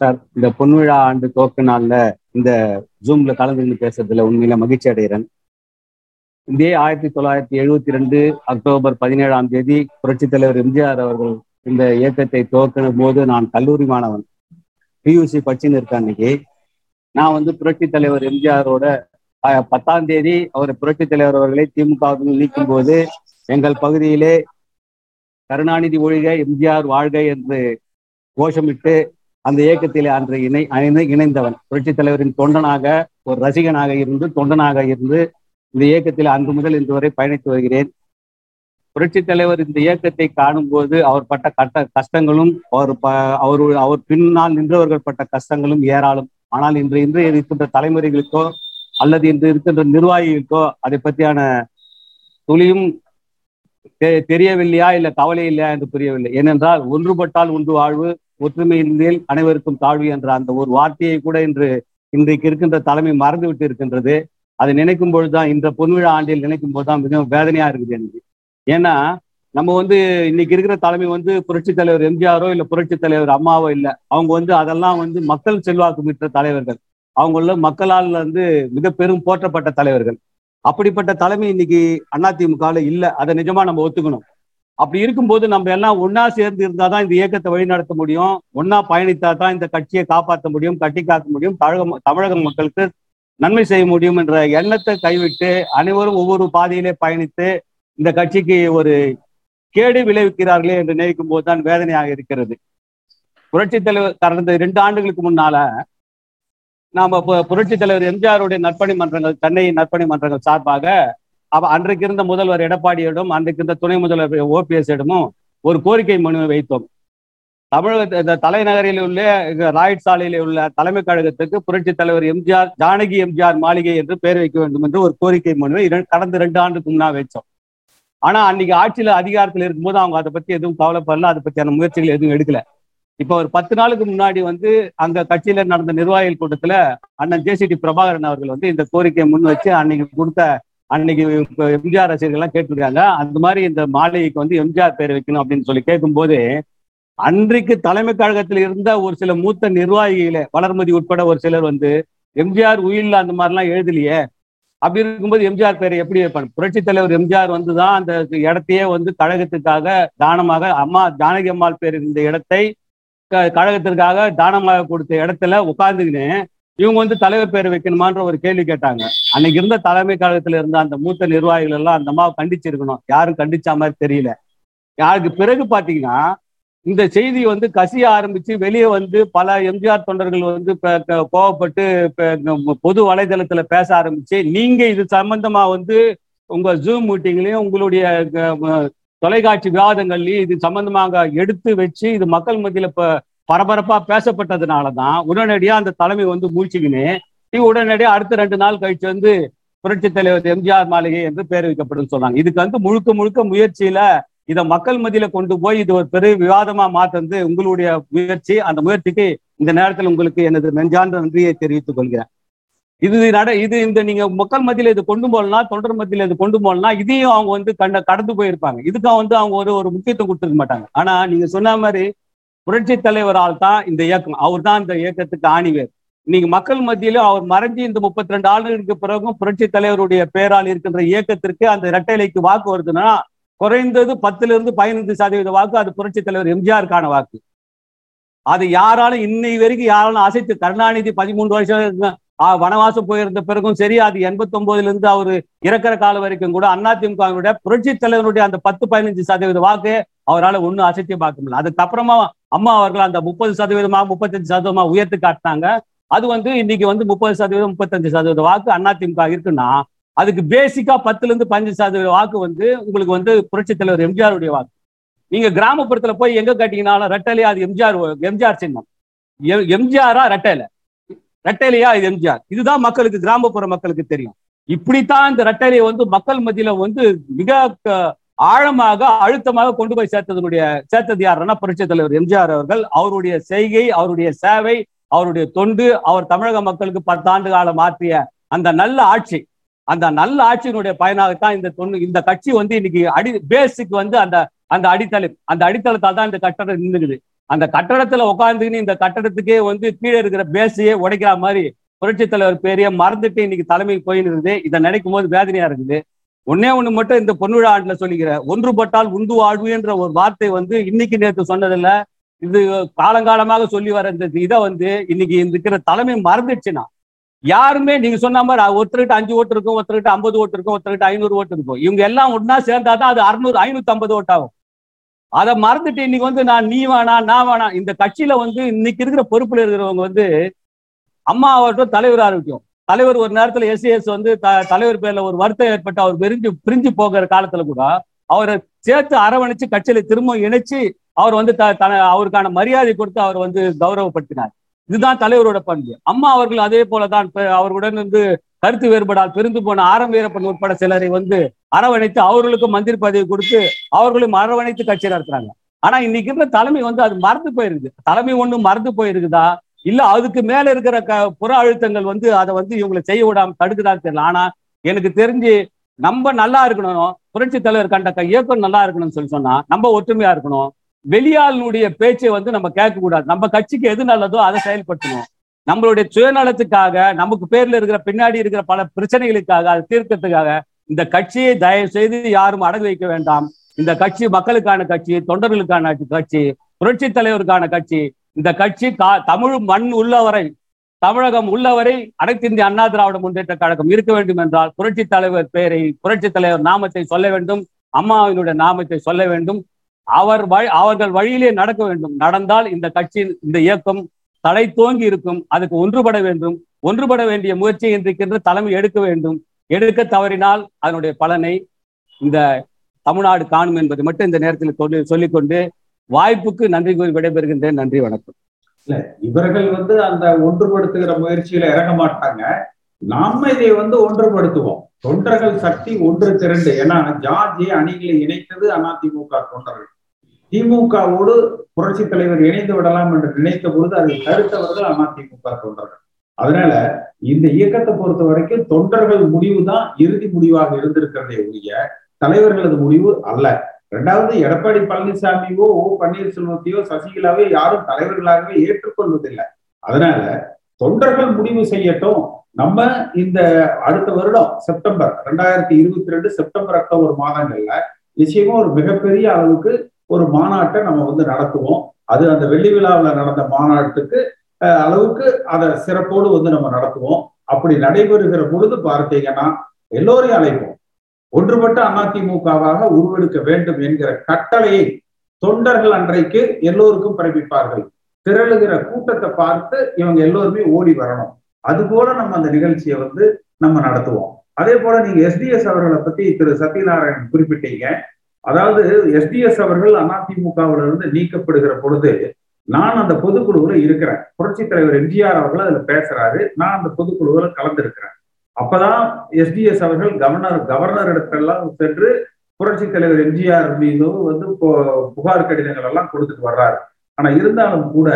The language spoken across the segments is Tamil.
சார் இந்த பொன்விழா ஆண்டு துவக்க நாள்ல இந்த ஜூம்ல கலந்து பேசுறதுல உண்மையில மகிழ்ச்சி அடைகிறேன். இதே ஆயிரத்தி தொள்ளாயிரத்தி எழுபத்தி ரெண்டு அக்டோபர் பதினேழாம் தேதி புரட்சித் தலைவர் எம்ஜிஆர் அவர்கள் இந்த இயக்கத்தை துவக்கின போது நான் கல்லூரி மாணவன் பியூசி படிச்சுன்னு இருக்கேன் அன்னைக்கு. நான் வந்து புரட்சித் தலைவர் எம்ஜிஆரோட பத்தாம் தேதி அவர் புரட்சித் தலைவர் அவர்களை திமுக நீக்கும் போது எங்கள் பகுதியிலே கருணாநிதி ஒழிக எம்ஜிஆர் வாழ்க என்று கோஷமிட்டு அந்த இயக்கத்திலே அன்று இணை இணை- இணைந்தவன். புரட்சித் தலைவரின் தொண்டனாக ஒரு ரசிகனாக இருந்து தொண்டனாக இருந்து இந்த இயக்கத்தில் அன்று முதல் இன்று வரை பயணித்து வருகிறேன். புரட்சித் தலைவர் இந்த இயக்கத்தை காணும்போது அவர் பட்ட கட்ட கஷ்டங்களும் அவர் அவர் அவர் பின்னால் நின்றவர்கள் பட்ட கஷ்டங்களும் ஏராளம். ஆனால் இன்று இன்று இருக்கின்ற தலைமுறைகளுக்கோ அல்லது இன்று இருக்கின்ற நிர்வாகிகளுக்கோ அதை பற்றியான துளியும் தெரியவில்லையா இல்ல கவலை இல்லையா என்று புரியவில்லை. ஏனென்றால் ஒன்றுபட்டால் ஒன்று வாழ்வு ஒற்றுமையில் அனைவருக்கும் தாழ்வு என்ற அந்த ஒரு வார்த்தையை கூட இன்று இன்றைக்கு இருக்கின்ற தலைமை மறந்துவிட்டு இருக்கின்றது. அதை நினைக்கும் பொழுதுதான் இந்த பொன்விழா ஆண்டில் நினைக்கும் போதுதான் மிகவும் வேதனையா இருக்குது எனக்கு. ஏன்னா நம்ம வந்து இன்னைக்கு இருக்கிற தலைமை வந்து புரட்சி தலைவர் எம்ஜிஆரோ இல்ல புரட்சி தலைவர் அம்மாவோ இல்ல. அவங்க வந்து அதெல்லாம் வந்து மக்கள் செல்வாக்கு மிக்க தலைவர்கள். அவங்கள மக்களால் வந்து மிக பெரும் போற்றப்பட்ட தலைவர்கள். அப்படிப்பட்ட தலைமை இன்னைக்கு அதிமுகவில் இல்ல. அதை நிஜமா நம்ம ஒத்துக்கணும். அப்படி இருக்கும்போது நம்ம எல்லாம் ஒன்னா சேர்ந்து இருந்தாதான் இந்த இயக்கத்தை வழிநடத்த முடியும். ஒன்னா பயணித்தா தான் இந்த கட்சியை காப்பாற்ற முடியும் கட்டி காக்க முடியும் தமிழக தமிழக மக்களுக்கு நன்மை செய்ய முடியும் என்ற எண்ணத்தை கைவிட்டு அனைவரும் ஒவ்வொரு பாதையிலே பயணித்து இந்த கட்சிக்கு ஒரு கேடு விளைவிக்கிறார்களே என்று நினைக்கும் போதுதான் வேதனையாக இருக்கிறது. புரட்சி தலைவர் கடந்த இரண்டு ஆண்டுகளுக்கு முன்னால நாம புரட்சி தலைவர் எம்ஜிஆருடைய நற்பணி மன்றங்கள் சென்னை நற்பணி மன்றங்கள் சார்பாக அவ அன்றைக்கு இருந்த முதல்வர் எடப்பாடியிடம் அன்றைக்கு இருந்த துணை முதல்வர் ஓபிஎஸ் இடமும் ஒரு கோரிக்கை மனுவை வைத்தோம். தமிழக இந்த தலைநகரில் உள்ள ராயட் ராய்ட் சாலையில் உள்ள தலைமை கழகத்துக்கு புரட்சி தலைவர் எம்ஜிஆர் ஜானகி எம்ஜிஆர் மாளிகை என்று பெயர் வைக்க வேண்டும் என்று ஒரு கோரிக்கை மனுவை கடந்த ரெண்டு ஆண்டுக்கு முன்னா வச்சோம் ஆனா அன்னைக்கு ஆட்சியில அதிகாரத்தில் இருக்கும்போது அவங்க அதை பத்தி எதுவும் கவலைப்படல அதை பத்தியான முயற்சிகள் எதுவும் எடுக்கல. இப்ப ஒரு பத்து நாளுக்கு முன்னாடி வந்து அங்க கட்சியில நடந்த நிர்வாகிகள் கூட்டத்துல அண்ணன் ஜேசிடி பிரபாகரன் அவர்கள் வந்து இந்த கோரிக்கையை முன் வச்சு அன்னைக்கு கொடுத்த அன்னைக்கு இப்ப எம்ஜிஆர் ரசிகர்கள் எல்லாம் கேட்டிருக்காங்க. அந்த மாதிரி இந்த மாளிகைக்கு வந்து எம்ஜிஆர் பேர் வைக்கணும் அப்படின்னு சொல்லி கேட்கும்போது அன்றைக்கு தலைமை கழகத்தில் இருந்த ஒரு சில மூத்த நிர்வாகிகளே வளர்மதி உட்பட ஒரு சிலர் வந்து எம்ஜிஆர் உயிரில் அந்த மாதிரிலாம் எழுதலையே அப்படி இருக்கும்போது எம்ஜிஆர் பேரை எப்படி வைப்பாங்க? புரட்சி தலைவர் எம்ஜிஆர் வந்துதான் அந்த இடத்தையே வந்து கழகத்துக்காக தானமாக அம்மா ஜானகி அம்மாள் பேர் இந்த இடத்தை க- கழகத்திற்காக தானமாக கொடுத்த இடத்துல உட்கார்ந்துக்கின்னு இவங்க வந்து தலைவர் பேர் வைக்கணுமான்ற ஒரு கேள்வி கேட்டாங்க. அன்னைக்கு இருந்த தலைமை கழகத்துல இருந்த அந்த மூத்த நிர்வாகிகள் எல்லாம் அந்த அம்மாவை கண்டிச்சிருக்கணும். யாரும் கண்டிச்ச மாதிரி தெரியல. யாருக்கு பிறகு பாத்தீங்கன்னா இந்த செய்தி வந்து கசிய ஆரம்பிச்சு வெளியே வந்து பல எம்ஜிஆர் தொண்டர்கள் வந்து கோவப்பட்டு பொது வலைதளத்துல பேச ஆரம்பிச்சு நீங்க இது சம்பந்தமா வந்து உங்க ஜூம் மீட்டிங்லயும் உங்களுடைய க- தொலைக்காட்சி விவாதங்கள்லயும் இது சம்பந்தமாக எடுத்து வச்சு இது மக்கள் மத்தியில இப்ப பரபரப்பா பேசப்பட்டதுனாலதான் உடனடியா அந்த தலைமை வந்து மூழ்கிக்கின்னு உடனடியா அடுத்த ரெண்டு நாள் கழிச்சு வந்து புரட்சி தலைவர் எம்ஜிஆர் மாளிகை என்று பேர் வைக்கப்படும் சொன்னாங்க. இதுக்கு வந்து முழுக்க முழுக்க முயற்சியில இதை மக்கள் மத்தியில கொண்டு போய் இது ஒரு பெரிய விவாதமா மாத்தந்து உங்களுடைய முயற்சி. அந்த முயற்சிக்கு இந்த நேரத்தில் உங்களுக்கு எனது நெஞ்சார்ந்த நன்றியை தெரிவித்துக் கொள்கிறேன். இது நட இது இந்த நீங்க மக்கள் மத்தியில இது கொண்டு போகலாம் தொண்டர் மத்தியில இது கொண்டு போகலாம் இதையும் அவங்க வந்து கண்ட கடந்து போயிருப்பாங்க. இதுக்கும் வந்து அவங்க ஒரு ஒரு முக்கியத்துவம் கொடுத்துருக்க மாட்டாங்க. ஆனா நீங்க சொன்ன மாதிரி புரட்சி தலைவரால் தான் இந்த இயக்கம். அவர் தான் இந்த இயக்கத்துக்கு ஆணிவேர். நீங்க மக்கள் மத்தியிலும் அவர் மறைஞ்சு இந்த முப்பத்தி ரெண்டு ஆண்டுகளுக்கு பிறகும் புரட்சி தலைவருடைய பெயரால் இருக்கின்ற இயக்கத்திற்கு அந்த இரட்டைலைக்கு வாக்கு வருதுன்னா குறைந்தது பத்துல இருந்து பதினைந்து சதவீத வாக்கு அது புரட்சி தலைவர் எம்ஜிஆருக்கான வாக்கு. அது யாராலும் இன்னை வரைக்கும் யாராலும் அசைத்து கருணாநிதி பதிமூன்று வருஷம் வனவாசம் போயிருந்த பிறகும் சரி அது எண்பத்தி ஒன்பதுல இருந்து அவர் இறக்குற காலம் வரைக்கும் கூட அதிமுகவினுடைய புரட்சி தலைவருடைய அந்த பத்து பதினஞ்சு சதவீத வாக்கு அவரால் ஒன்றும் அசைத்து பார்க்க முடியல. அதுக்கப்புறமா அம்மா அவர்கள் அந்த முப்பது சதவீதமா முப்பத்தஞ்சு சதவீதமா உயர்த்து காட்டினாங்க. அது வந்து இன்னைக்கு வந்து முப்பது சதவீதம் முப்பத்தஞ்சு சதவீத வாக்கு அதிமுக இருக்குன்னா அதுக்கு பேசிக்கா பத்துல இருந்து பதினஞ்சு சதவீத வாக்கு வந்து உங்களுக்கு வந்து புரட்சி தலைவர் எம்ஜிஆருடைய வாக்கு. நீங்க கிராமப்புறத்துல போய் எங்க கேட்டீங்கன்னாலும் ரெட்டலையா அது எம்ஜிஆர் எம்ஜிஆர் சின்னம். எம்- எம்ஜிஆரா ரெட்டையில? ரெட்டையிலையா இது எம்ஜிஆர்? இதுதான் மக்களுக்கு கிராமப்புற மக்களுக்கு தெரியும். இப்படித்தான் இந்த ரெட்டைலையை வந்து மக்கள் மத்தியில வந்து மிக ஆழமாக அழுத்தமாக கொண்டு போய் சேர்த்ததனுடைய சேர்த்தது யாருன்னா புரட்சித் தலைவர் எம்ஜிஆர் அவர்கள். அவருடைய செய்கை அவருடைய சேவை அவருடைய தொண்டு அவர் தமிழக மக்களுக்கு பத்தாண்டு காலம் ஆற்றிய அந்த நல்ல ஆட்சி அந்த நல்ல ஆட்சியினுடைய பயனாகத்தான் இந்த தொண்ணு இந்த கட்சி வந்து இன்னைக்கு அடி பேஸுக்கு வந்து அந்த அந்த அடித்தளம் அந்த அடித்தளத்தால் தான் இந்த கட்டடம் நின்றுக்குது. அந்த கட்டடத்துல உட்காந்துக்கின்னு இந்த கட்டடத்துக்கே வந்து கீழே இருக்கிற பேஸையே உடைக்கிற மாதிரி புரட்சித் தலைவர் பேரையே மறந்துட்டு இன்னைக்கு தலைமைக்கு போயின்னு இருக்குது இதை நினைக்கும் போது வேதனையா இருக்குது. ஒன்னே ஒண்ணு மட்டும் இந்த பொன்விழா ஆண்டுல சொல்லிக்கிறேன் ஒன்றுபட்டால் உந்து வாழ்வுன்ற ஒரு வார்த்தை வந்து இன்னைக்கு நேற்று சொன்னதில்ல. இது காலங்காலமாக சொல்லி வர இந்த இதை வந்து இன்னைக்கு இருக்கிற தலைமை மறந்துடுச்சுன்னா யாருமே நீங்க சொன்ன மாதிரி ஒருத்தருக்கிட்ட அஞ்சு ஓட்டு இருக்கும் ஒருத்தருக்கிட்ட ஐம்பது ஓட்டு இருக்கும் ஒருத்தருக்கிட்ட ஐநூறு ஓட்டு இருக்கும். இவங்க எல்லாம் ஒன்னா சேர்ந்தாதான் அது அறுநூறு ஐநூத்தி ஐம்பது ஓட்டாகும். அதை மறந்துட்டு இன்னைக்கு வந்து நான் நீ வேணாம் நான் வேணாம் இந்த கட்சியில வந்து இன்னைக்கு இருக்கிற பொறுப்புல இருக்கிறவங்க வந்து அம்மா ஆகட்டும் தலைவரா இருக்கும் தலைவர் ஒரு நேரத்துல எஸ்சிஎஸ் வந்து த- தலைவர் பேர்ல ஒரு வருத்தம் ஏற்பட்டு அவர் பிரிஞ்சு பிரிஞ்சு போகிற காலத்துல கூட அவரை சேர்த்து அரவணைச்சு கட்சியில திரும்ப இணைச்சு அவர் வந்து த- அவருக்கான மரியாதை கொடுத்து அவர் வந்து கௌரவப்படுத்தினார். இதுதான் தலைவரோட பண்பு அம்மா அவர்கள் அதே போலதான் பெ- அவர்களுடன் வந்து கருத்து வேறுபடால் பிரிந்து போன ஆரம் வீரப்பன் உட்பட சிலரை வந்து அரவணைத்து அவர்களுக்கும் மந்திரி பதவி கொடுத்து அவர்களும் அரவணைத்து கட்சி நடத்துறாங்க ஆனா இன்னைக்கு இருக்கிற தலைமை வந்து அது மறந்து போயிருக்குது தலைமை ஒண்ணு மறந்து போயிருக்குதா? இல்ல அதுக்கு மேல இருக்கிற க புற அழுத்தங்கள் வந்து அதை வந்து இவங்களை செய்ய விடாம தடுக்குதான்னு தெரியல. ஆனா எனக்கு தெரிஞ்சு நம்ம நல்லா இருக்கணும் புரட்சி தலைவர் கண்ட க- இயக்கம் நல்லா இருக்கணும்னு சொல்லி சொன்னா நம்ம ஒற்றுமையா இருக்கணும். வெளியாளுடைய பேச்சை வந்து நம்ம கேட்க கூடாது நம்ம கட்சிக்கு எது நல்லதோ அதை செயல்படுத்தணும். நம்மளுடைய சுயநலத்துக்காக நமக்கு பேர்ல இருக்கிற பின்னாடி இருக்கிற பல பிரச்சனைகளுக்காக அதை தீர்க்கறதுக்காக இந்த கட்சியை தயவு செய்து யாரும் அடகு வைக்க வேண்டாம். இந்த கட்சி மக்களுக்கான கட்சி தொண்டர்களுக்கான கட்சி புரட்சி தலைவருக்கான கட்சி இந்த கட்சி கா- தமிழ் மண் உள்ளவரை தமிழகம் உள்ளவரை அனைத்து இந்திய அண்ணா திராவிட முன்னேற்ற கழகம் இருக்க வேண்டும் என்றால் புரட்சி தலைவர் பெயரை புரட்சி தலைவர் நாமத்தை சொல்ல வேண்டும் அம்மாவினுடைய நாமத்தை சொல்ல வேண்டும். அவர் வழி அவர்கள் வழியிலே நடக்க வேண்டும். நடந்தால் இந்த கட்சி இந்த இயக்கம் தலை தோங்கி இருக்கும். அதுக்கு ஒன்றுபட வேண்டும். ஒன்றுபட வேண்டிய முயற்சி இன்றைக்கின்ற தலைமை எடுக்க வேண்டும். எடுக்க தவறினால் அதனுடைய பலனை இந்த தமிழ்நாடு காணும் என்பது மட்டும் இந்த நேரத்தில் சொல்லி சொல்லிக்கொண்டு வாய்ப்புக்கு நன்றி கூறி விடைபெறுகின்றேன். நன்றி வணக்கம். இல்ல இவர்கள் வந்து அந்த ஒன்றுபடுத்துகிற முயற்சியில இறங்க மாட்டாங்க. நாம இதை வந்து ஒன்றுபடுத்துவோம். தொண்டர்கள் சக்தி ஒன்று திரண்டு ஏன்னா ஜார்ஜி அணிகளை இணைத்தது அதிமுக தொண்டர்கள். திமுகவோடு புரட்சி தலைவர் இணைந்து விடலாம் என்று நினைத்த பொழுது அதை தடுத்தவர்கள் அதிமுக தொண்டர்கள். அதனால இந்த இயக்கத்தை பொறுத்த வரைக்கும் தொண்டர்கள் முடிவு தான் இறுதி முடிவாக இருந்திருக்கிறதே ஒழிய தலைவர்களது முடிவு அல்ல. ரெண்டாவது எடப்பாடி பழனிசாமியோ ஓ பன்னீர்செல்வத்தையோ சசிகலாவோ யாரும் தலைவர்களாகவே ஏற்றுக்கொள்வதில்லை. அதனால தொண்டர்கள் முடிவு செய்யட்டும். நம்ம இந்த அடுத்த வருடம் செப்டம்பர் ரெண்டாயிரத்தி இருபத்தி ரெண்டு செப்டம்பர் அக்டோபர் மாதங்கள்ல நிச்சயமா ஒரு மிகப்பெரிய அளவுக்கு ஒரு மாநாட்டை நம்ம வந்து நடத்துவோம். அது அந்த வெள்ளி விழாவில் நடந்த மாநாட்டுக்கு அளவுக்கு அதை சிறப்போடு வந்து நம்ம நடத்துவோம். அப்படி நடைபெறுகிற பொழுது பார்த்தீங்கன்னா எல்லோரையும் அழைப்போம். ஒன்றுபட்ட அதிமுகவாக உருவெடுக்க வேண்டும் என்கிற கட்டளையை தொண்டர்கள் அன்றைக்கு எல்லோருக்கும் பிறப்பிப்பார்கள். திரளுகிற கூட்டத்தை பார்த்து இவங்க எல்லோருமே ஓடி வரணும். அது போல நம்ம அந்த நிகழ்ச்சியை வந்து நம்ம நடத்துவோம். அதே போல நீங்க எஸ்டிஎஸ் அவர்களை பத்தி திரு சத்யநாராயணன் குறிப்பிட்டீங்க. அதாவது எஸ்டிஎஸ் அவர்கள் அதிமுகவில இருந்து நீக்கப்படுகிற பொழுது நான் அந்த பொதுக்குழுவுல இருக்கிறேன். புரட்சி தலைவர் எம்ஜிஆர் அவர்கள் அதுல பேசுறாரு. நான் அந்த பொதுக்குழுவுல கலந்துருக்கிறேன். அப்பதான் எஸ்டிஎஸ் அவர்கள் கவர்னர் கவர்னர் இடத்தெல்லாம் சென்று புரட்சி தலைவர் எம்ஜிஆர் மீதும் வந்து புகார் கடிதங்கள் எல்லாம் கொடுத்துட்டு வர்றாரு. ஆனா இருந்தாலும் கூட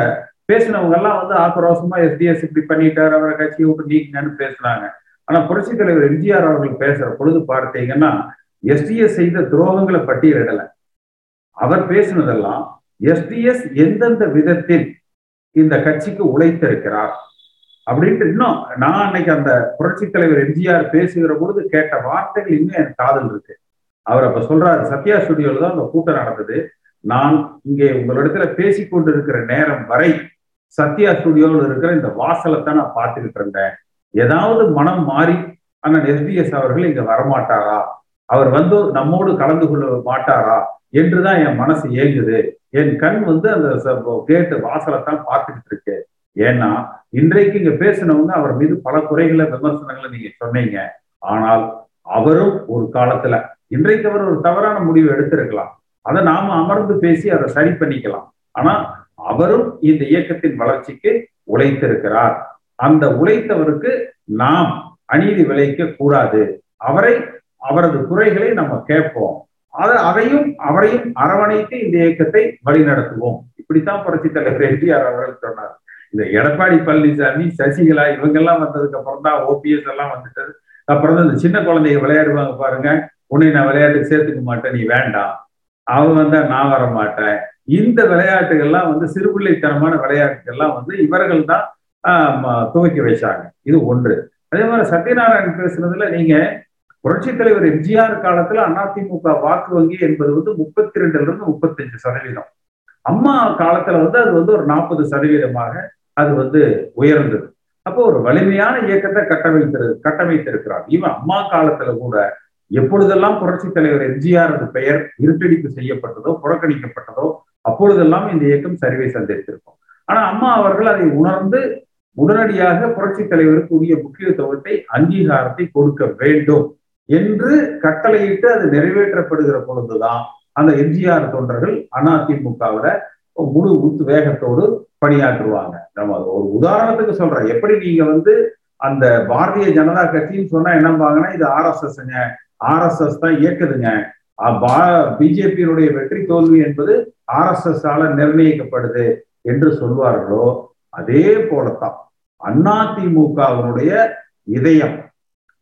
பேசினவங்க எல்லாம் வந்து ஆக்ரோஷமா எஸ்டிஎஸ் இப்படி பண்ணிட்டாரு அவரை கட்சியை விட்டு நீக்கிங்கன்னு பேசுனாங்க ஆனா புரட்சி தலைவர் எம்ஜிஆர் அவர்கள் பேசுற பொழுது பார்த்தீங்கன்னா எஸ்டிஎஸ் செய்த துரோகங்களை பட்டியலிடல. அவர் பேசினதெல்லாம் எஸ்டிஎஸ் எந்தெந்த விதத்தில் இந்த கட்சிக்கு உழைத்திருக்கிறார்? அப்படின்ட்டு இன்னும் நான் அன்னைக்கு அந்த புரட்சி தலைவர் எம்ஜிஆர் பேசுகிற பொழுது கேட்ட வார்த்தைகள் இன்னும் என் காதல் இருக்கு. அவர் அப்ப சொல்றாரு சத்யா ஸ்டுடியோல தான் அந்த கூட்டம் நடந்தது. நான் இங்கே உங்களிடத்துல பேசி கொண்டிருக்கிற நேரம் வரை சத்யா ஸ்டுடியோவில் இருக்கிற இந்த வாசலை தான் நான் பார்த்துக்கிட்டு இருந்தேன். ஏதாவது மனம் மாறி அண்ணன் எஸ்பிஎஸ் அவர்கள் இங்க வரமாட்டாரா? அவர் வந்து நம்மோடு கலந்து கொள்ள மாட்டாரா? என்றுதான் என் மனசு ஏங்குது. என் கண் வந்து அந்த கேட்டு வாசலை தான் பார்த்துக்கிட்டு இருக்கு. ஏன்னா இன்றைக்கு இங்க பேசினவங்க அவர் மீது பல குறைகளை விமர்சனங்களை நீங்க சொன்னீங்க. ஆனால் அவரும் ஒரு காலத்துல இன்றைக்கு அவர் ஒரு தவறான முடிவு எடுத்திருக்கலாம். அதை நாம அமர்ந்து பேசி அதை சரி பண்ணிக்கலாம். ஆனா அவரும் இந்த இயக்கத்தின் வளர்ச்சிக்கு உழைத்திருக்கிறார். அந்த உழைத்தவருக்கு நாம் அநீதி விளைவிக்க கூடாது. அவரை அவரது குறைகளை நம்ம கேட்போம். அதை அதையும் அவரையும் அரவணைத்து இந்த இயக்கத்தை வழிநடத்துவோம். இப்படித்தான் புரட்சி தலைவர் எம்ஜிஆர் அவர்கள் சொன்னார். இந்த எடப்பாடி பழனிசாமி சசிகலா இவங்கெல்லாம் வந்ததுக்கு அப்புறம் தான் ஓபிஎஸ் எல்லாம் வந்துட்டது. அப்புறம் தான் இந்த சின்ன குழந்தைங்க விளையாடுவாங்க பாருங்க. உன்னை நான் விளையாட்டுக்கு சேர்த்துக்க மாட்டேன் நீ வேண்டாம். அவன் வந்தா நான் வர மாட்டேன். இந்த விளையாட்டுகள்லாம் வந்து சிறுபிள்ளைத்தனமான விளையாட்டுகள்லாம் வந்து இவர்கள் தான் துவக்கி வச்சாங்க. இது ஒன்று. அதே மாதிரி சத்யநாராயணன் பேசுனதுல நீங்க புரட்சி தலைவர் எம்ஜிஆர் காலத்துல அதிமுக வாக்கு வங்கி என்பது வந்து முப்பத்தி ரெண்டுல இருந்து முப்பத்தஞ்சு சதவீதம். அம்மா காலத்துல வந்து அது வந்து ஒரு நாற்பது சதவீதமாக அது வந்து உயர்ந்தது. அப்போ ஒரு வலிமையான இயக்கத்தை கட்டமைத்திரு கட்டமைத்திருக்கிறார். இவன் அம்மா காலத்துல கூட எப்பொழுதெல்லாம் புரட்சி தலைவர் எம்ஜிஆர் பெயர் இருட்டடிப்பு செய்யப்பட்டதோ புறக்கணிக்கப்பட்டதோ அப்பொழுதெல்லாம் இந்த இயக்கம் சரிவை சந்தித்திருக்கும். ஆனா அம்மா அவர்கள் அதை உணர்ந்து உடனடியாக புரட்சி தலைவருக்கு உரிய முக்கியத்துவத்தை அங்கீகாரத்தை கொடுக்க வேண்டும் என்று கட்டளையிட்டு அது நிறைவேற்றப்படுகிற பொழுதுதான் அந்த எம்ஜிஆர் தொண்டர்கள் அதிமுகவில முழு உத்து வேகத்தோடு பணியாற்றுவாங்க. நம்ம ஒரு உதாரணத்துக்கு சொல்றேன். எப்படி நீங்க வந்து அந்த பாரதிய ஜனதா கட்சின்னு சொன்னா என்னம்பாங்கன்னா இது ஆர்எஸ்எஸ்ங்க ஆர்எஸ்எஸ் தான் இயக்குதுங்க. பிஜேபியினுடைய வெற்றி தோல்வி என்பது ஆர்எஸ்எஸ் ஆல நிர்ணயிக்கப்படுது என்று சொல்வார்களோ அதே போலத்தான் அதிமுகவினுடைய இதயம்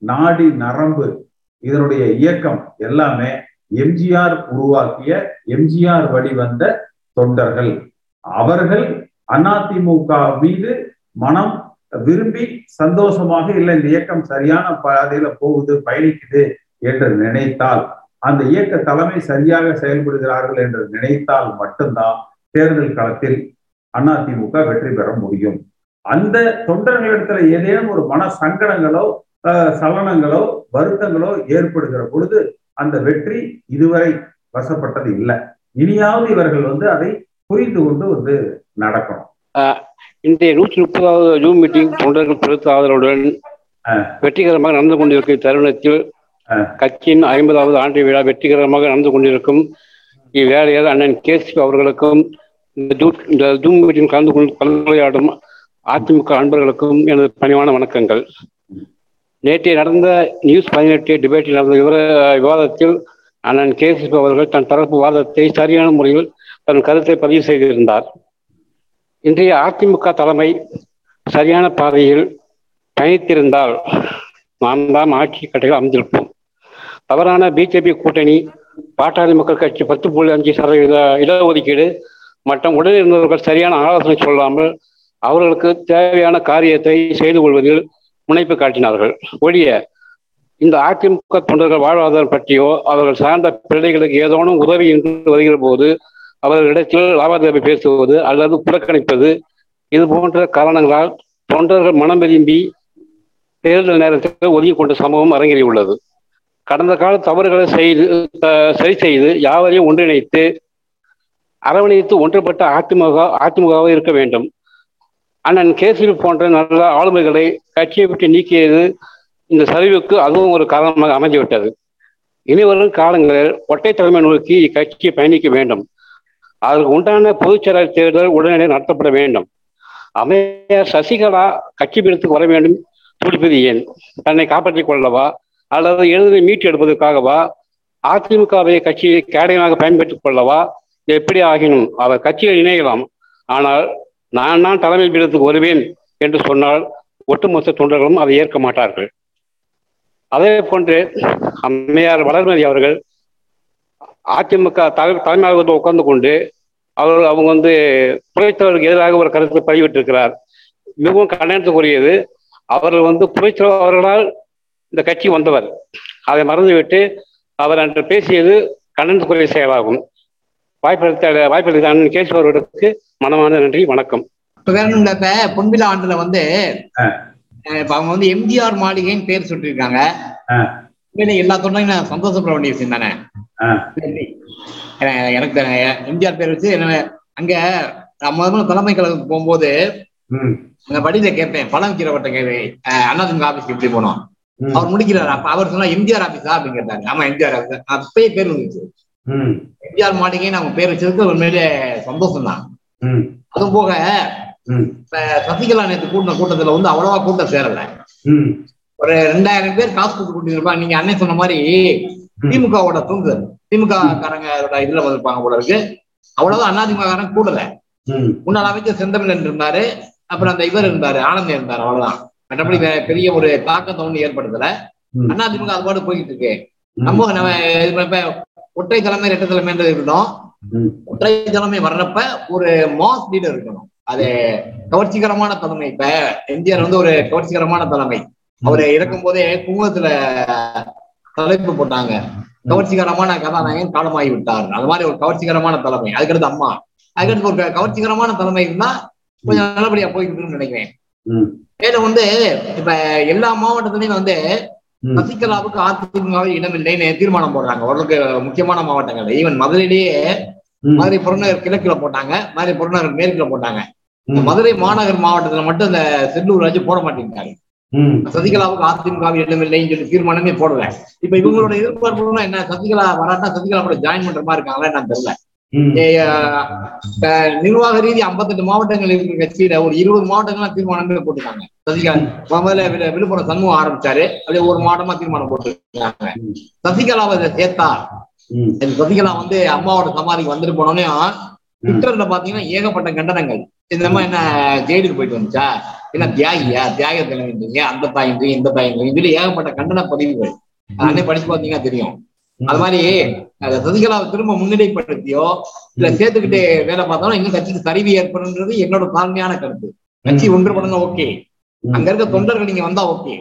நாடி நரம்பு இதனுடைய இயக்கம் எல்லாமே எம்ஜிஆர் உருவாக்கிய எம்ஜிஆர் வழிவந்த தொண்டர்கள். அவர்கள் அதிமுக மீது மனம் விரும்பி சந்தோஷமாக இல்லை இந்த இயக்கம் சரியான பாதையில போகுது பயணிக்குது என்று நினைத்தால் அந்த இயக்க தலைமை சரியாக செயல்படுகிறார்கள் என்று நினைத்தால் மட்டும்தான் தேர்தல் களத்தில் அதிமுக வெற்றி பெற முடியும். அந்த தொண்டர்களிடத்துல ஏதேனும் ஒரு மன சங்கடங்களோ சலனங்களோ வருத்தங்களோ ஏற்படுகிற பொழுது அந்த வெற்றி இதுவரை வசப்பட்டது இல்லை. இனியாவது இவர்கள் வந்து அதை புரிந்து கொண்டு வந்து நடக்கணும். இன்றைய நூற்றி முப்பதாவது ஜூம் மீட்டிங் தொண்டர்கள் பெருத்த ஆதரவுடன் வெற்றிகரமாக நடந்து கொண்டிருக்கும் தருணத்தில் கட்சியின் ஐம்பதாவது ஆண்டு விழா வெற்றிகரமாக நடந்து கொண்டிருக்கும் இவ்வேளையில் அண்ணன் கேசி அவர்களுக்கும் இந்த ஜூம் மீட்டிங் கலந்து கொண்டு கலந்துரையாடும் அதிமுக அன்பர்களுக்கும் எனது பணிவான வணக்கங்கள். நேற்றைய நடந்த நியூஸ் பதினெட்டு டிபேட்டில் நடந்த விவர விவாதத்தில் அண்ணன் கேசிபு அவர்கள் தன் தரப்பு வாதத்தை சரியான முறையில் தன் கருத்தை பதிவு செய்திருந்தார். இன்றைய அதிமுக தலைமை சரியான பாதையில் பயணித்திருந்தால் நாம் தான் ஆட்சி கட்டையில் அமைந்திருப்போம். தவறான பிஜேபி கூட்டணி பாட்டாளி மக்கள் கட்சி பத்து புள்ளி அஞ்சு சதவீத இடஒதுக்கீடு மற்றும் உடலில் இருந்தவர்கள் சரியான ஆலோசனை சொல்லாமல் அவர்களுக்கு தேவையான காரியத்தை செய்து கொள்வதில் முனைப்பு காட்டினார்கள். ஒழிய இந்த அதிமுக தொண்டர்கள் வாழ்வாதாரம் பற்றியோ அவர்கள் சார்ந்த பிள்ளைகளுக்கு ஏதோனும் உதவி என்று வருகிற போது அவர்களிடத்தில் லாபாதேவை பேசுவது அல்லது புறக்கணிப்பது இது போன்ற காரணங்களால் தொண்டர்கள் மனம் விரும்பி தேர்தல் நேரத்தில் ஒதுங்கி கொண்ட சம்பவம் அரங்கேறியுள்ளது. கடந்த கால தவறுகளை செய்து சரி செய்து யாவரையும் ஒன்றிணைத்து அரவணைத்து ஒன்றுபட்ட அதிமுக அதிமுகவாக இருக்க வேண்டும். அண்ணன் கேசரி போன்ற நல்ல ஆளுமைகளை கட்சியை விட்டு நீக்கியது இந்த சரிவுக்கு அதுவும் ஒரு காரணமாக அமைந்துவிட்டது. இனிவரும் காலங்களில் ஒற்றை தலைமை நோக்கி இக்கட்சியை பயணிக்க வேண்டும். அதற்கு உண்டான பொதுச்செயலாளர் தேர்தல் உடனடியாக நடத்தப்பட வேண்டும். அமையார் சசிகலா கட்சி பீடத்துக்கு வர வேண்டும். துடிப்பது ஏன்? தன்னை காப்பாற்றிக் கொள்ளவா? அல்லது எழுதி மீட்டு எடுப்பதற்காகவா? அதிமுகவை கட்சியை கேடயமாக பயன்படுத்திக் கொள்ளவா? எப்படி ஆகினும் அவர் கட்சியில் இணையலாம். ஆனால் நான் தான் தலைமை பீடத்துக்கு வருவேன் என்று சொன்னால் ஒட்டுமொத்த தொண்டர்களும் அதை ஏற்க மாட்டார்கள். அதே போன்று அம்மையார் வளர்மதி அவர்கள் அதிமுக தலை தலைமையாக உட்கார்ந்து கொண்டு அவர் அவங்க வந்து புரட்சித்தவருக்கு எதிராக ஒரு கருத்தை பதிவிட்டிருக்கிறார். மிகவும் கண்டனத்துக்குரியது. அவர்கள் வந்து புரட்சித்தலைவர் அவர்களால் இந்த கட்சி வந்தவர். அதை மறந்துவிட்டு அவர் அன்று பேசியது கண்டனத்துக்குரிய செயலாகும். வாய்ப்பளித்த வாய்ப்பளித்த அண்ணன் கேசவ அவர்களுக்கு மனமான நன்றி வணக்கம். இப்ப வேற ஒண்ணும் இப்ப பொன்விழா ஆண்டுல வந்து இப்ப அவங்க வந்து எம்ஜிஆர் மாளிகைன்னு பேர் சுட்டிருக்காங்க எல்லா தொண்டையும் நான் சந்தோஷப்பட வேண்டிய விஷயம் தானே? எனக்கு எம்ஜிஆர் பேர் வச்சு என்ன அங்க முதல்ல தலைமை கழகத்துக்கு போகும்போது அங்க வழியில கேட்பேன் பழம் வைக்கிறவர்கிட்ட கேட்பேன் அண்ணாதிமுக ஆபீஸ்க்கு எப்படி போனோம்? அவர் முடிக்கிறார். அப்ப அவர் சொன்னா எம்ஜிஆர் ஆபீஸா அப்படின்னு கேட்டாங்க ஆமா எம்ஜிஆர் ஆபீஸ் அப்பயே பேர் வந்துச்சு. எம்ஜிஆர் மாளிகைன்னு அவங்க பேர் வச்சதுக்கு உண்மையிலே சந்தோஷம் தான். அதுவும் போக சசிகலா நேற்று கூட்டின கூட்டத்துல வந்து அவ்வளவா கூட்டம் சேரல. ஒரு ரெண்டாயிரம் பேர் காசு கொடுத்து கூட்டிருப்பாங்க நீங்க அண்ணன் சொன்ன மாதிரி திமுகவோட தூங்கு திமுக காரங்க இதுல வந்திருப்பாங்க போல இருக்கு. அவ்வளவுதான் காரங்க கூடல. முன்னாள் அமைச்சர் செந்தமிழன் இருந்தாரு. அப்புறம் அந்த இவர் இருந்தாரு ஆனந்தம் இருந்தாரு அவ்வளவுதான். மற்றபடி பெரிய ஒரு தாக்கத்தை ஒண்ணு ஏற்படுத்தல. அதிமுக அது பாட்டு போயிட்டு இருக்கு. நம்ம நம்ம ஒற்றை தலைமை இரட்டை தலைமைன்றது இருக்கட்டும். ம். ஒற்றை தலைமை வர்றப்ப ஒரு மாஸ் லீடர் இருக்கணும். அது கவர்ச்சிகரமான தலைமை. இப்ப எம்ஜிஆர் வந்து ஒரு கவர்ச்சிகரமான தலைமை. அவரு இறக்கும் போதே குங்குமத்துல தலைப்பு போட்டாங்க கவர்ச்சிகரமான கதாநாயகன் காலமாகி விட்டார் அது மாதிரி ஒரு கவர்ச்சிகரமான தலைமை அதுக்கடுத்து அம்மா அதுக்கடுத்து ஒரு கவர்ச்சிகரமான தலைமை இருந்தா கொஞ்சம் நல்லபடியா இருக்குன்னு நினைக்கிறேன். மேலும் வந்து இப்ப எல்லா மாவட்டத்திலயும் வந்து. சசிகலாவுக்கு அதிமுகவில் இடமில்லைன்னு தீர்மானம் போடுறாங்க ஓரளவுக்கு முக்கியமான மாவட்டங்கள் ஈவன் மதுரையிலேயே. மதுரை புறநகர் கிழக்குல போட்டாங்க மதுரை புறநகர் மேற்குல போட்டாங்க. மதுரை மாநகர் மாவட்டத்துல மட்டும் இந்த செல்லூர் ராஜு போட மாட்டேங்கிறாங்க. சசிகலாவுக்கு அதிமுகவில் இடமில்லைன்னு சொல்லி தீர்மானமே போடல. இப்ப இவங்களோட எதிர்பார்ப்புனா என்ன? சசிகலா வராட்டா சசிகலா கூட ஜாயின் பண்ற மாதிரி இருக்காங்களா நான் தெரியல. நிர்வாக ரீதி 58 மாவட்டங்கள் இருக்கிற கட்சியில ஒரு இருபது மாவட்டங்கள்லாம் தீர்மானமே போட்டுருக்காங்க. சசிகலா முதல்ல விழு- விழுப்புரம் சண்முகம் ஆரம்பிச்சாரு. அப்படியே ஒரு மாவட்டமா தீர்மானம் போட்டுருக்காங்க. சசிகலாவை சேர்த்தா சசிகலா வந்து அம்மாவோட சமாதிக்கு வந்துட்டு போனோடனே ட்விட்டர்ல பாத்தீங்கன்னா ஏகப்பட்ட கண்டனங்கள். இந்த மாதிரி என்ன ஜெயிலுக்கு போயிட்டு வந்துச்சா? என்ன தியாகியா? தியாக தலைவன்றீங்க அந்த தாயின்றீங்க இந்த தாயின்றீங்க இதுல ஏகப்பட்ட கண்டன பதிவுகள். அன்னை படிச்சு பாத்தீங்கன்னா தெரியும். அது மாதிரி சசிகலாவை திரும்ப முன்னிலைப்படுத்தியோ இல்ல சேர்த்துக்கிட்டு வேலை பார்த்தாலும் இன்னும் கட்சிக்கு சரிவு ஏற்படுன்றது என்னோட தாழ்மையான கருத்து. கட்சி ஒன்றுபடணும் ஓகே. அங்க இருக்க தொண்டர்கள் நீங்க வந்தா ஓகே.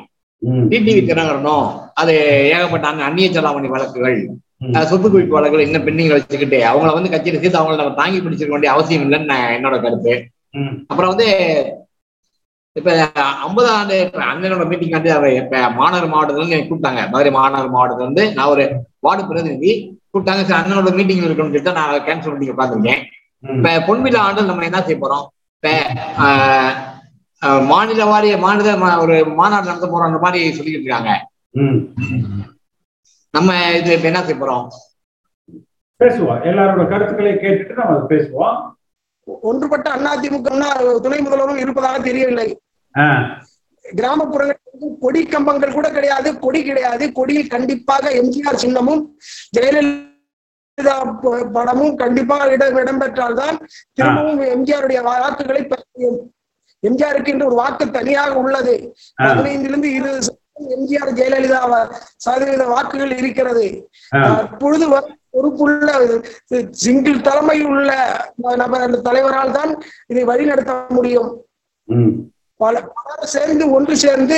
டிடிவி தினகரனும் அது ஏகப்பட்ட அங்க அந்நிய செலாவணி வழக்குகள் சொத்து குவிப்பு வழக்குகள் இன்னும் பெண்ணிங்களை வச்சுக்கிட்டு அவங்கள வந்து கட்சியில சேர்த்து அவங்கள நம்ம தாங்கி பிடிச்சிருக்க வேண்டிய அவசியம் இல்லைன்னு என்னோட கருத்து. அப்புறம் வந்து இப்ப ஐம்பது ஆண்டு அண்ணனோட மீட்டிங் வந்து அவர் இப்ப மாநகர் மாவட்டத்துல இருந்து கூப்பிட்டாங்க. மதுரை மாநகர் மாவட்டத்துல இருந்து நான் ஒரு வார்டு பிரதிநிதி கூப்பிட்டாங்க. சரி அண்ணனோட மீட்டிங் இருக்கணும்னு சொல்லிட்டு நான் கேன்சல் பண்ணி ம். இப்ப பொன்விழா ஆண்டு நம்ம என்ன செய்ய போறோம்? இப்ப மாநில வாரிய மாநில ஒரு மாநாடு நடத்த போறோம் மாதிரி சொல்லிக்கிட்டு இருக்காங்க. நம்ம இது இப்ப என்ன செய்ய போறோம்? பேசுவோம். எல்லாரோட கருத்துக்களை கேட்டுட்டு நம்ம பேசுவோம். ஒன்றுபட்ட அதிமுக துணை முதல்வரும் இருப்பதாக தெரியவில்லை ஆ. கிராமப்புறங்களில் கொடி கம்பங்கள் கூட கிடையாது கொடி கிடையாது கொடியில் கண்டிப்பாக எம்ஜிஆர் சின்னமும் ஜெயலலிதா படமும் கண்டிப்பாக இடம் இடம்பெற்றால்தான் திரும்பவும் எம்ஜிஆருடைய வாக்குகளை பெற முடியும் எம்ஜிஆருக்கு என்று ஒரு வாக்கு தனியாக உள்ளது. பதினைந்திலிருந்து இருபது எம்ஜிஆர் ஜெயலலிதா சதவீத வாக்குகள் இருக்கிறது ஆ. அப்பொழுது வ- பொறுப்புள்ள சிங்கிள் தலைமை உள்ள நபர் அந்த தலைவரால் தான் இதை வழிநடத்த முடியும் ம். பல பலர் சேர்ந்து ஒன்று சேர்ந்து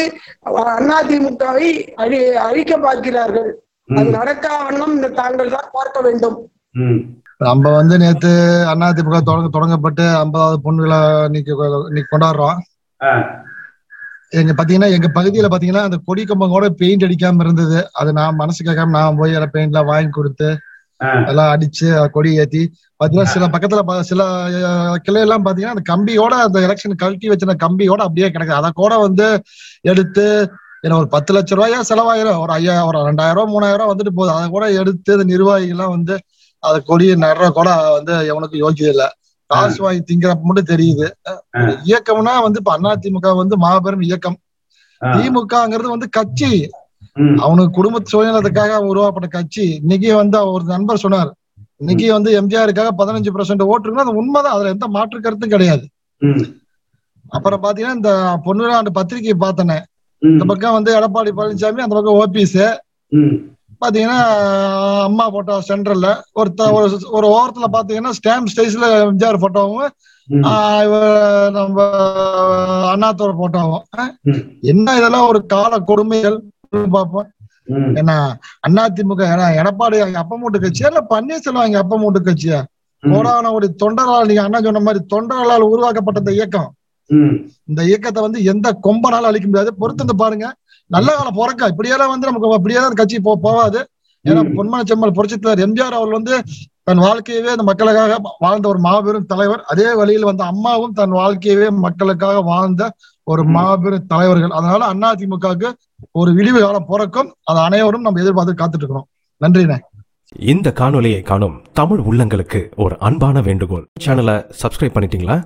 அதிமுகவை அழி அழிக்க பார்க்கிறார்கள் அது. நடக்கா வண்ணம் இந்த தாங்கள் தான் பார்க்க வேண்டும். நம்ம வந்து நேத்து அதிமுக தொடங்க தொடங்கப்பட்டு ஐம்பதாவது பொன் விழா இன்னைக்கு கொண்டாடுறோம். எங்க பாத்தீங்கன்னா எங்க பகுதியில பாத்தீங்கன்னா அந்த கொடி கம்பம் கூட பெயிண்ட் அடிக்காம இருந்தது அது நான் மனசு கேட்காம நான் போய் எல்லாம் பெயிண்ட் எல்லாம் வாங்கி கொடுத்து. எல்லாம் அடிச்சு கொடி ஏத்தி பாத்தீங்கன்னா சில பக்கத்துல சில கிளை எல்லாம் பாத்தீங்கன்னா அந்த கம்பியோட அந்த எலெக்ஷன் கழட்டி வச்சிருந்த கம்பியோட அப்படியே கிடக்கு அதை கூட வந்து எடுத்து ஏன்னா ஒரு பத்து லட்ச ரூபாயா செலவாயிரம். ஒரு ஐயாயிரம் ஒரு ரெண்டாயிரம் ரூபாய் மூணாயிரம் ரூபாய் வந்துட்டு போகுது அதை கூட எடுத்து இந்த நிர்வாகிகள் எல்லாம் வந்து அதை கொடியை நடுற கூட வந்து எவனுக்கு யோக்கியம் இல்ல காசு வாங்கி திங்கிறப்ப மட்டும் தெரியுது. இயக்கம்னா வந்து இப்ப அதிமுக வந்து மாபெரும் இயக்கம். திமுகங்கிறது வந்து கட்சி. அவனுக்கு குடும்ப சுயநலத்துக்காக உருவாக்கப்பட்ட கட்சி. இன்னைக்கு வந்து ஒரு நண்பர் சொன்னார். இன்னைக்கு வந்து எம்ஜிஆருக்காக பதினஞ்சு பர்சன்ட் ஓட்டுருக்குன்னா அது உண்மைதான். அதுல எந்த மாற்று கருத்தும் கிடையாது. அப்புறம் பாத்தீங்கன்னா இந்த பொன்னிராண்டு பத்திரிகையை பார்த்தனே. இந்த பக்கம் வந்து எடப்பாடி பழனிசாமி அந்த பக்கம் ஓபிஎஸ். பாத்தீங்கன்னா அம்மா போட்டோ சென்டர்ல ஒரு ஒரு ஓரத்துல பாத்தீங்கன்னா ஸ்டாம்ப் ஸ்டைஸ்ல எம்ஜிஆர் போட்டோவும் நம்ம அண்ணாத்தோட போட்டோவும். என்ன இதெல்லாம் ஒரு கால கொடுமைகள்? பார்ப்போம். ஏன்னா அதிமுக எடப்பாடி அப்ப மூட்டு கட்சியா இல்ல பன்னீர்செல்வம் அங்க அப்ப மூட்டு கட்சியா. கோடான ஒரு தொண்டரால் நீங்க அண்ணா சொன்ன மாதிரி தொண்டர்களால் உருவாக்கப்பட்ட இந்த இயக்கம். இந்த இயக்கத்தை வந்து எந்த கொம்பனாலும் அழிக்க முடியாது. பொறுத்து வந்து பாருங்க. நல்ல காலம் பிறக்க. இப்படியெல்லாம் வந்து நமக்கு அப்படியே தான் கட்சி போ போவாது. ஏன்னா. பொன்மன செம்மல் புரட்சித்தலைவர் எம்ஜிஆர் அவர் வந்து தன் வாழ்க்கையவே அந்த மக்களுக்காக வாழ்ந்த ஒரு மாபெரும் தலைவர். அதே வழியில் வந்து அம்மாவும் தன் வாழ்க்கையவே மக்களுக்காக வாழ்ந்த ஒரு. மாபெரும் தலைவர்கள். அதனால அதிமுகவுக்கு ஒரு விழிவு காலம் பிறக்கும் அதை அனைவரும் நம்ம எதிர்பார்த்து காத்துட்டு இருக்கிறோம் நன்றிண்ணே. இந்த காணொளியை காணும் தமிழ் உள்ளங்களுக்கு ஒரு அன்பான வேண்டுகோள். சேனலை சப்ஸ்கிரைப் பண்ணிட்டீங்களா?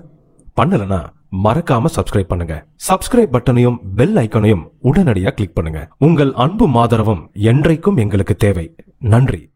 பண்ணலனா மறக்காம சப்ஸ்கிரைப் பண்ணுங்க. சப்ஸ்கிரைப் பட்டனையும் பெல் ஐக்கனையும் உடனடியாக கிளிக் பண்ணுங்க. உங்கள் அன்பும் ஆதரவும் என்றைக்கும் எங்களுக்கு தேவை. நன்றி.